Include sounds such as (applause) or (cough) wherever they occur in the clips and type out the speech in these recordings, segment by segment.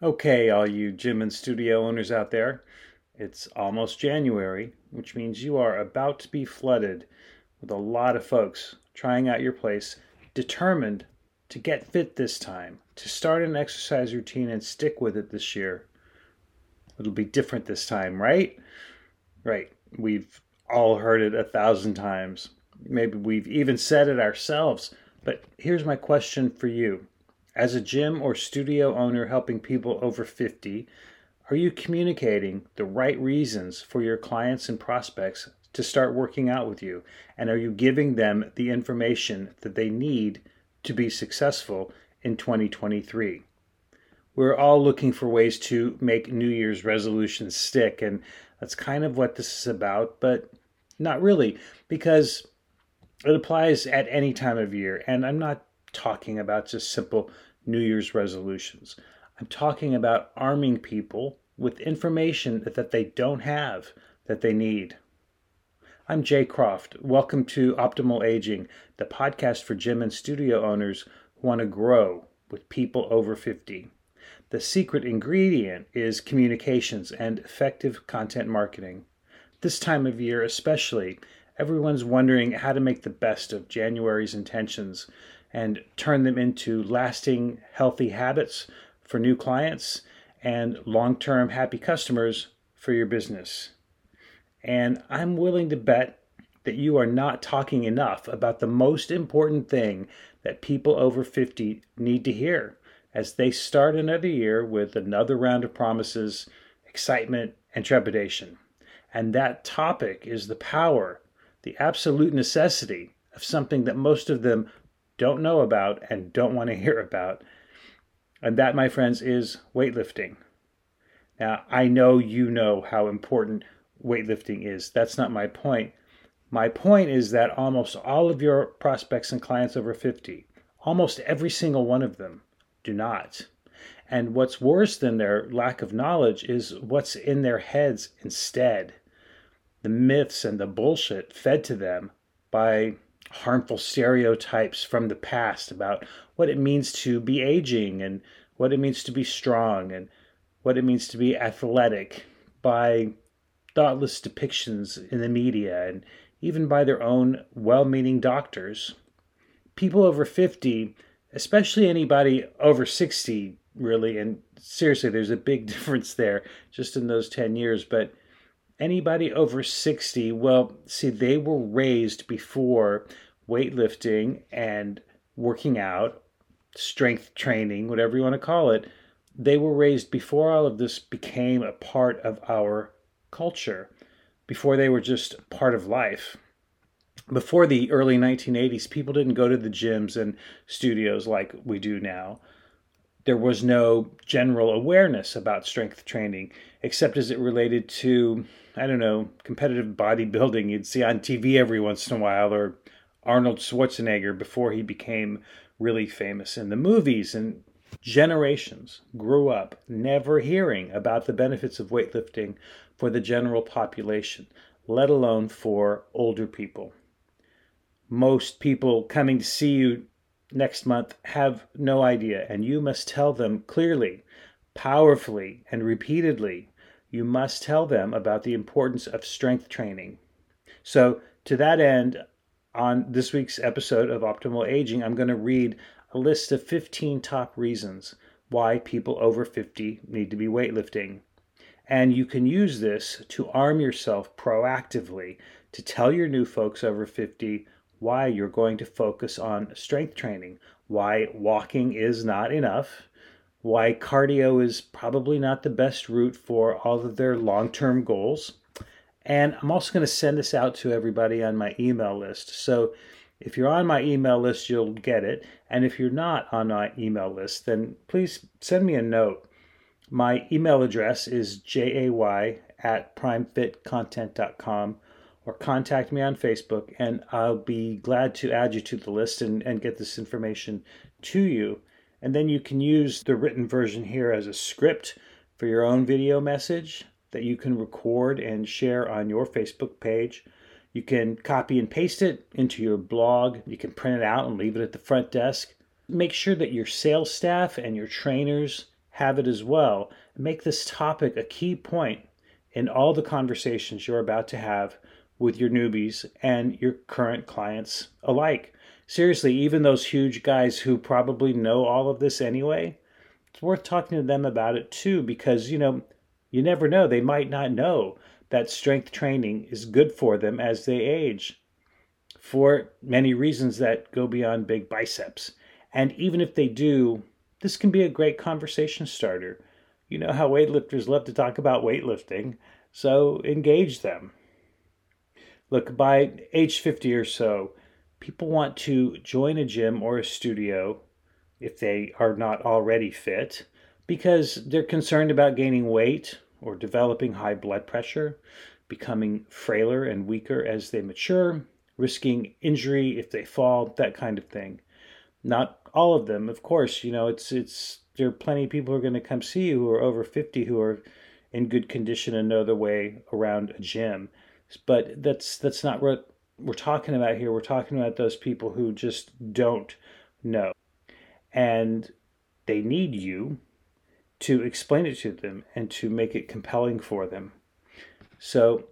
Okay, all you gym and studio owners out there, it's almost January, which means you are about to be flooded with a lot of folks trying out your place, determined to get fit this time, to start an exercise routine and stick with it this year. It'll be different this time, right? Right. We've all heard it a thousand times. Maybe we've even said it ourselves. But here's my question for you as a gym or studio owner helping people over 50, are you communicating the right reasons for your clients and prospects to start working out with you? And are you giving them the information that they need to be successful in 2023? We're all looking for ways to make New Year's resolutions stick, and that's kind of what this is about, but not really, because it applies at any time of year. And I'm not talking about just simple New Year's resolutions. I'm talking about arming people with information that they don't have that they need. I'm Jay Croft. Welcome to Optimal Aging, the podcast for gym and studio owners who want to grow with people over 50. The secret ingredient is communications and effective content marketing. This time of year, especially, everyone's wondering how to make the best of January's intentions and turn them into lasting, healthy habits for new clients and long term happy customers for your business. And I'm willing to bet that you are not talking enough about the most important thing that people over 50 need to hear as they start another year with another round of promises, excitement, and trepidation. And that topic is the power, the absolute necessity of something that most of them don't know about and don't want to hear about. And that, my friends, is weightlifting. Now, I know you know how important weightlifting is. That's not my point. My point is that almost all of your prospects and clients over 50, almost every single one of them, do not. And what's worse than their lack of knowledge is what's in their heads instead. The myths and the bullshit fed to them by harmful stereotypes from the past about what it means to be aging and what it means to be strong and what it means to be athletic by thoughtless depictions in the media and even by their own well meaning doctors. People over 50, especially anybody over 60, really, and seriously, there's a big (laughs) difference there just in those 10 years, but anybody over 60, well, see, they were raised before weightlifting and working out, strength training, whatever you want to call it. They were raised before all of this became a part of our culture, before they were just part of life. Before the early 1980s, people didn't go to the gyms and studios like we do now there was no general awareness about strength training except as it related to i don't know competitive bodybuilding you'd see on tv every once in a while or arnold schwarzenegger before he became really famous in the movies and generations grew up never hearing about the benefits of weightlifting for the general population let alone for older people most people coming to see you next month have no idea, and you must tell them clearly, powerfully, and repeatedly. You must tell them about the importance of strength training. So, to that end, on this week's episode of Optimal Aging, I'm going to read a list of 15 top reasons why people over 50 need to be weightlifting. And you can use this to arm yourself proactively to tell your new folks over 50 why you're going to focus on strength training, why walking is not enough, why cardio is probably not the best route for all of their long term goals. And I'm also going to send this out to everybody on my email list. So if you're on my email list, you'll get it. And if you're not on my email list, then please send me a note. My email address is jay at primefitcontent.com or contact me on Facebook, and I'll be glad to add you to the list and, and get this information to you. And then you can use the written version here as a script for your own video message that you can record and share on your Facebook page. You can copy and paste it into your blog. You can print it out and leave it at the front desk. Make sure that your sales staff and your trainers have it as well. Make this topic a key point in all the conversations you're about to have with your newbies and your current clients alike. Seriously, even those huge guys who probably know all of this anyway, it's worth talking to them about it too because, you know, you never know. They might not know that strength training is good for them as they age for many reasons that go beyond big biceps. And even if they do, this can be a great conversation starter. You know how weightlifters love to talk about weightlifting, so engage them. Look, by age 50 or so, people want to join a gym or a studio if they are not already fit because they're concerned about gaining weight or developing high blood pressure, becoming frailer and weaker as they mature, risking injury if they fall, that kind of thing. Not all of them, of course. You know, it's it's there are plenty of people who are going to come see you who are over 50 who are in good condition and know their way around a gym. But that's that's not what we're talking about here. We're talking about those people who just don't know. And they need you to explain it to them and to make it compelling for them. So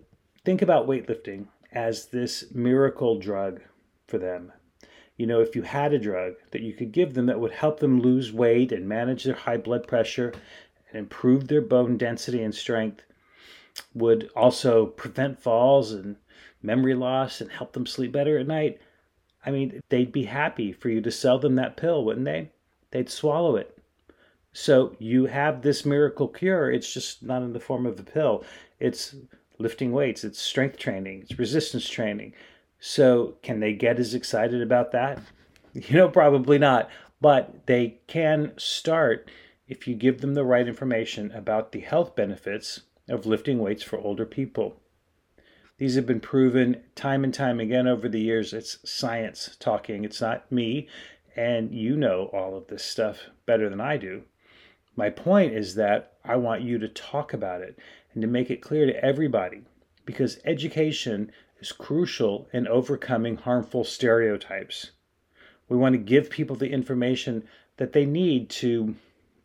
think about weightlifting as this miracle drug for them. You know, if you had a drug that you could give them that would help them lose weight and manage their high blood pressure and improve their bone density and strength, would also prevent falls and memory loss and help them sleep better at night, I mean, they'd be happy for you to sell them that pill, wouldn't they? They'd swallow it. So you have this miracle cure. It's just not in the form of a pill. It's lifting weights, it's strength training, it's resistance training. So can they get as excited about that? (laughs) You know, probably not. But they can start if you give them the right information about the health benefits of lifting weights for older people. These have been proven time and time again over the years. It's science talking, it's not me. And you know all of this stuff better than I do. My point is that I want you to talk about it and to make it clear to everybody because education is crucial in overcoming harmful stereotypes. We want to give people the information that they need to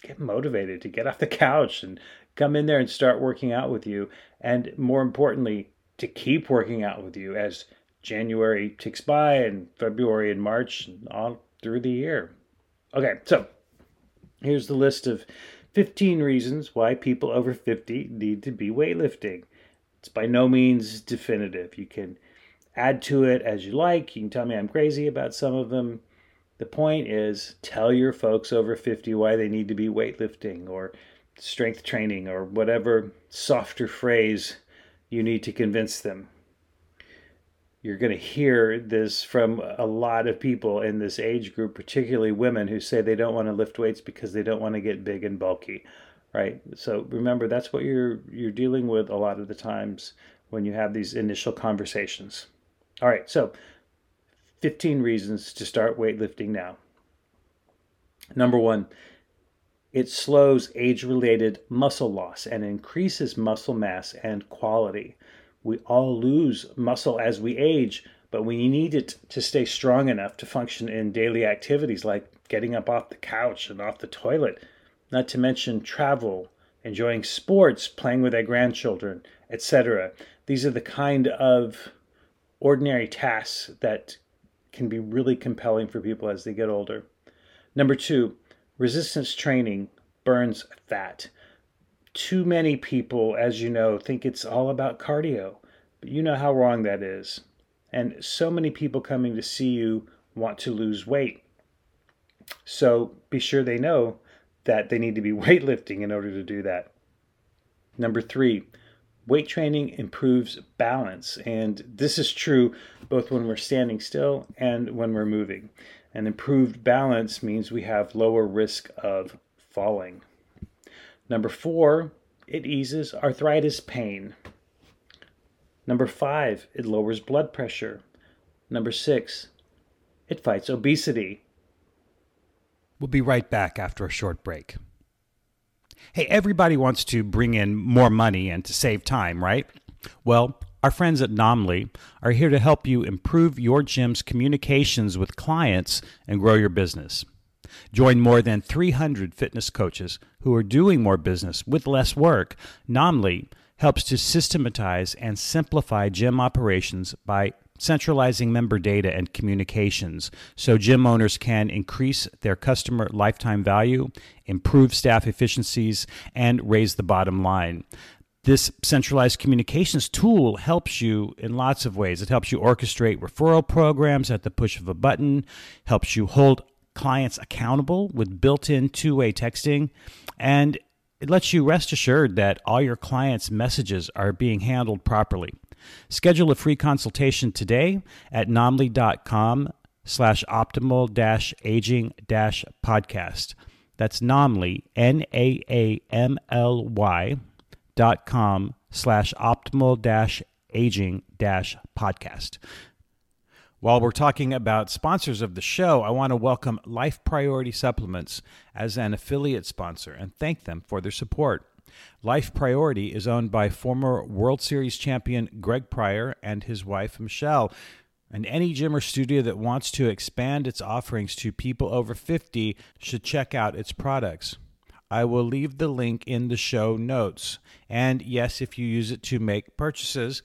get motivated, to get off the couch and come in there and start working out with you. And more importantly, to keep working out with you as January ticks by and February and March and all through the year. Okay, so Here's the list of 15 reasons why people over 50 need to be weightlifting. It's by no means definitive. You can add to it as you like. You can tell me I'm crazy about some of them. The point is, tell your folks over 50 why they need to be weightlifting or strength training or whatever softer phrase you need to convince them you're going to hear this from a lot of people in this age group, particularly women who say they don't want to lift weights because they don't want to get big and bulky, right? So remember that's what you're you're dealing with a lot of the times when you have these initial conversations. All right, so 15 reasons to start weightlifting now. Number 1, it slows age-related muscle loss and increases muscle mass and quality we all lose muscle as we age, but we need it to stay strong enough to function in daily activities like getting up off the couch and off the toilet, not to mention travel, enjoying sports, playing with our grandchildren, etc. These are the kind of ordinary tasks that can be really compelling for people as they get older. Number two, resistance training burns fat too many people, as you know, think it's all about cardio, but you know how wrong that is. And so many people coming to see you want to lose weight. So be sure they know that they need to be (laughs) weightlifting in order to do that. Number three, weight training improves balance. And this is true both when we're standing still and when we're moving. And improved balance means we have lower risk of falling. Number four, it eases arthritis pain. Number five, it lowers blood pressure. Number six, it fights obesity. We'll be right back after a short break. Hey, everybody wants to bring in more money and to save time, right? Well, our friends at Naamly are here to help you improve your gym's communications with clients and grow your business. Join more than 300 fitness coaches who are doing more business with less work. Naamly helps to systematize and simplify gym operations by centralizing member data and communications so gym owners can increase their customer lifetime value, improve staff efficiencies, and raise the bottom line. This centralized communications tool helps you in lots of ways. It helps you orchestrate referral programs at the push of a button, helps you hold clients accountable with built in two way texting, and it lets you rest assured that all your clients' messages are being handled properly. Schedule a free consultation today at naamly.com slash optimal dash aging dash podcast. That's Naamly, N A A M L Y dot com slash optimal dash aging dash podcast. While we're talking about sponsors of the show, I want to welcome Life Priority Supplements as an affiliate sponsor and thank them for their support. Life Priority is owned by former World Series champion Greg Pryor and his wife Michelle. And any gym or studio that wants to expand its offerings to people over 50 should check out its products. I will leave the link in the show notes. And yes, if you use it to make purchases,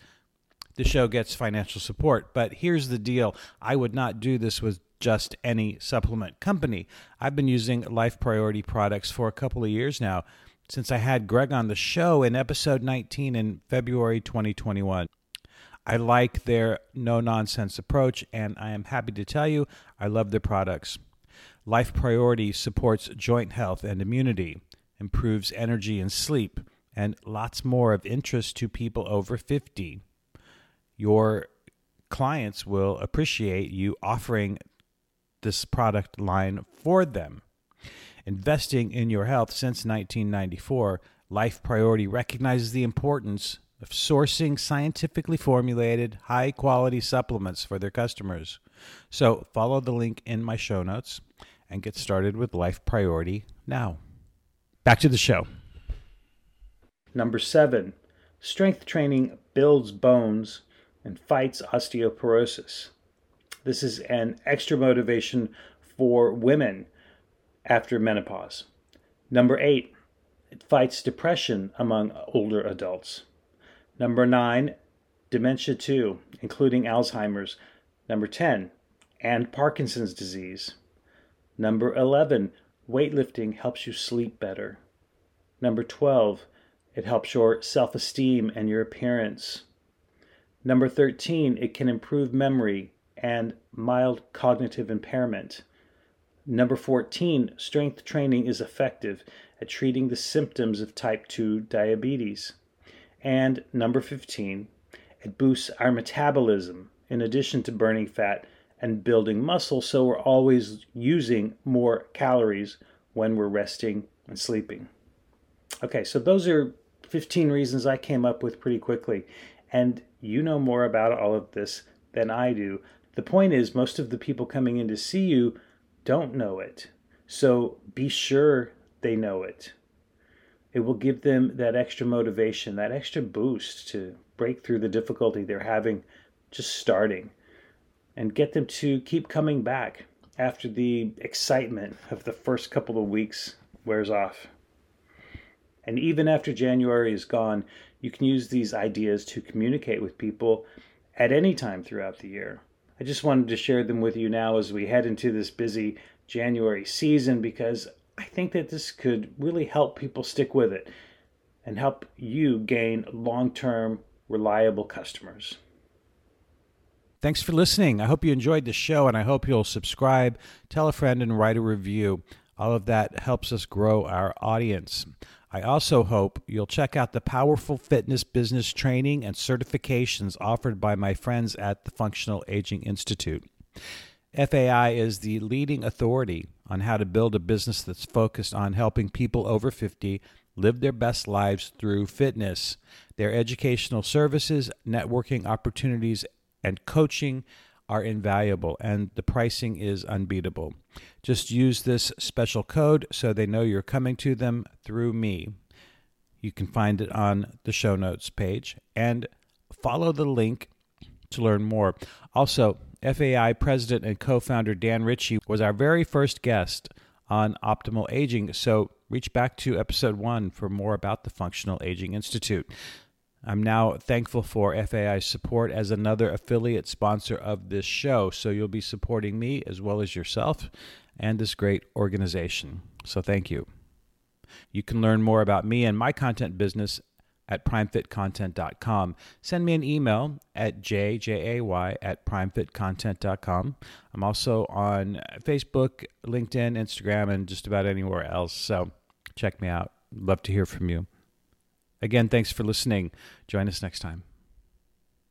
the show gets financial support. But here's the deal I would not do this with just any supplement company. I've been using Life Priority products for a couple of years now, since I had Greg on the show in episode 19 in February 2021. I like their no nonsense approach, and I am happy to tell you I love their products. Life Priority supports joint health and immunity, improves energy and sleep, and lots more of interest to people over 50 your clients will appreciate you offering this product line for them. Investing in your health since 1994, Life Priority recognizes the importance of sourcing scientifically formulated, high quality supplements for their customers. So, follow the link in my show notes and get started with Life Priority now. Back to the show. Number seven, strength training builds bones and fights osteoporosis. This is an extra motivation for women after menopause. Number eight, it fights depression among older adults. Number nine, dementia 2, including Alzheimer's. Number 10, and Parkinson's disease. Number 11, weightlifting helps you sleep better. Number 12, it helps your self esteem and your appearance. Number 13, it can improve memory and mild cognitive impairment. Number 14, strength training is effective at treating the symptoms of type 2 diabetes. And number 15, it boosts our metabolism in addition to burning fat and building muscle, so we're always using more calories when we're resting and sleeping. Okay, so those are 15 reasons I came up with pretty quickly. And you know more about all of this than I do. The point is, most of the people coming in to see you don't know it. So be sure they know it. It will give them that extra motivation, that extra boost to break through the difficulty they're having just starting and get them to keep coming back after the excitement of the first couple of weeks wears off. And even after January is gone, you can use these ideas to communicate with people at any time throughout the year. I just wanted to share them with you now as we head into this busy January season because I think that this could really help people stick with it and help you gain long term, reliable customers. Thanks for listening. I hope you enjoyed the show and I hope you'll subscribe, tell a friend, and write a review. All of that helps us grow our audience. I also hope you'll check out the powerful fitness business training and certifications offered by my friends at the Functional Aging Institute. FAI is the leading authority on how to build a business that's focused on helping people over 50 live their best lives through fitness. Their educational services, networking opportunities, and coaching are invaluable, and the pricing is unbeatable. Just use this special code so they know you're coming to them through me. You can find it on the show notes page and follow the link to learn more. Also, FAI president and co founder Dan Ritchie was our very first guest on optimal aging. So reach back to episode one for more about the Functional Aging Institute. I'm now thankful for FAI's support as another affiliate sponsor of this show. So you'll be supporting me as well as yourself and this great organization. So thank you. You can learn more about me and my content business at primefitcontent.com. Send me an email at jjay at primefitcontent.com. I'm also on Facebook, LinkedIn, Instagram, and just about anywhere else. So check me out. Love to hear from you. Again, thanks for listening. Join us next time.